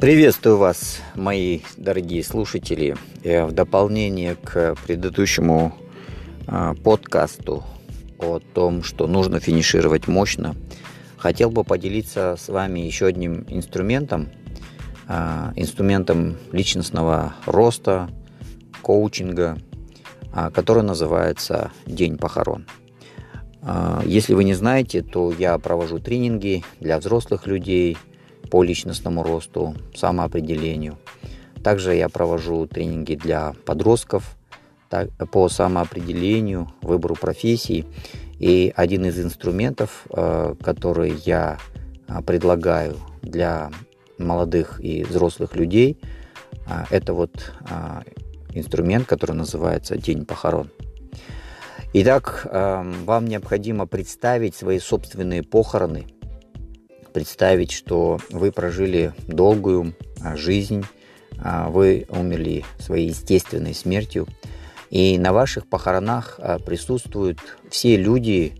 Приветствую вас, мои дорогие слушатели. Э, в дополнение к предыдущему а, подкасту о том, что нужно финишировать мощно, хотел бы поделиться с вами еще одним инструментом, а, инструментом личностного роста, коучинга, а, который называется «День похорон». Если вы не знаете, то я провожу тренинги для взрослых людей – по личностному росту, самоопределению. Также я провожу тренинги для подростков по самоопределению, выбору профессии. И один из инструментов, э, который я э, предлагаю для молодых и взрослых людей, э, это вот инструмент, который называется «День похорон». Итак, вам необходимо представить свои собственные похороны – представить, что вы прожили долгую а, жизнь, а, вы умерли своей естественной смертью, и на ваших похоронах а, присутствуют все люди,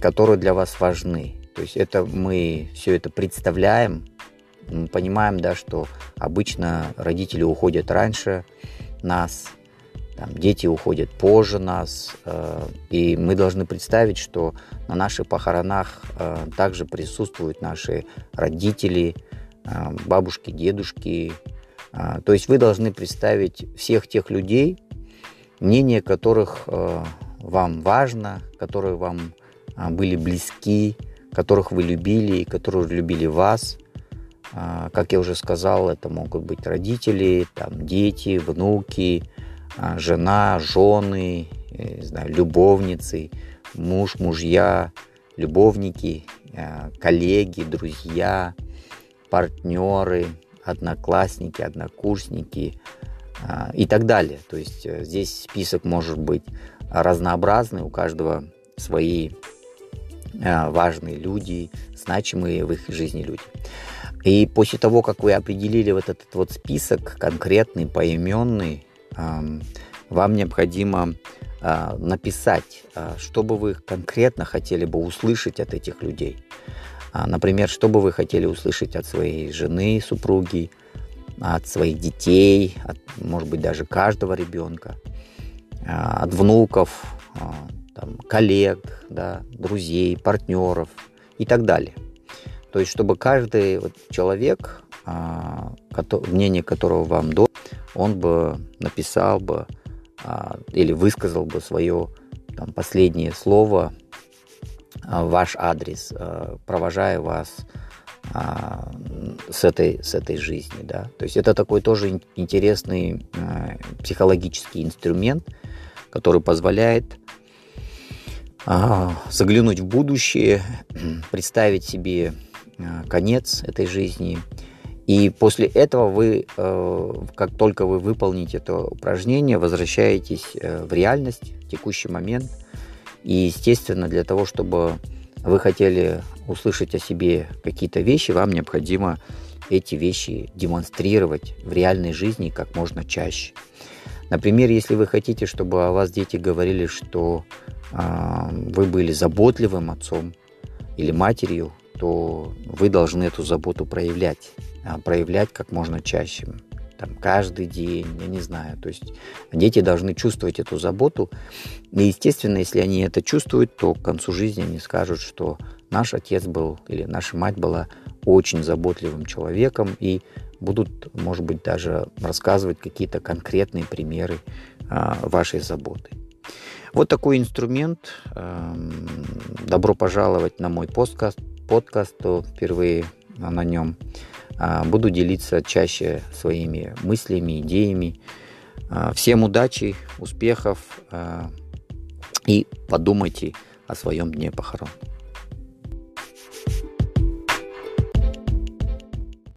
которые для вас важны. То есть это мы все это представляем, мы понимаем, да, что обычно родители уходят раньше нас, там, дети уходят позже нас, э, и мы должны представить, что на наших похоронах э, также присутствуют наши родители, э, бабушки, дедушки. Э, то есть вы должны представить всех тех людей, мнение которых э, вам важно, которые вам э, были близки, которых вы любили, которые любили вас. Э, как я уже сказал, это могут быть родители, там, дети, внуки, жена, жены, не знаю, любовницы, муж, мужья, любовники, а, коллеги, друзья, партнеры, одноклассники, однокурсники а, и так далее. То есть э, здесь список может быть разнообразный, у каждого свои важные люди, значимые в их жизни люди. И после того, как вы определили вот этот вот список конкретный, поименный, вам необходимо а, написать, а, что бы вы конкретно хотели бы услышать от этих людей. А, например, что бы вы хотели услышать от своей жены, супруги, от своих детей, от, может быть, даже каждого ребенка, от внуков, там, коллег, да, друзей, партнеров и так далее. То есть, чтобы каждый вот человек, мнение которого вам до, он бы написал бы а, или высказал бы свое там, последнее слово а, ваш адрес, а, провожая вас а, с этой, с этой жизни. Да? То есть это такой тоже интересный а, психологический инструмент, который позволяет а, заглянуть в будущее, представить себе а, конец этой жизни – и после этого вы, э, как только вы выполните это упражнение, возвращаетесь э, в реальность, в текущий момент. И, естественно, для того, чтобы вы хотели услышать о себе какие-то вещи, вам необходимо эти вещи демонстрировать в реальной жизни как можно чаще. Например, если вы хотите, чтобы о вас дети говорили, что э, вы были заботливым отцом или матерью, то вы должны эту заботу проявлять. А, проявлять как можно чаще. Там, каждый день, я не знаю. То есть дети должны чувствовать эту заботу. И, естественно, если они это чувствуют, то к концу жизни они скажут, что наш отец был или наша мать была очень заботливым человеком и будут, может быть, даже рассказывать какие-то конкретные примеры а, вашей заботы. Вот такой инструмент. Эм, добро пожаловать на мой подкаст. Подкаст впервые на нем. А, буду делиться чаще своими мыслями, идеями. А, всем удачи, успехов а, и подумайте о своем дне похорон.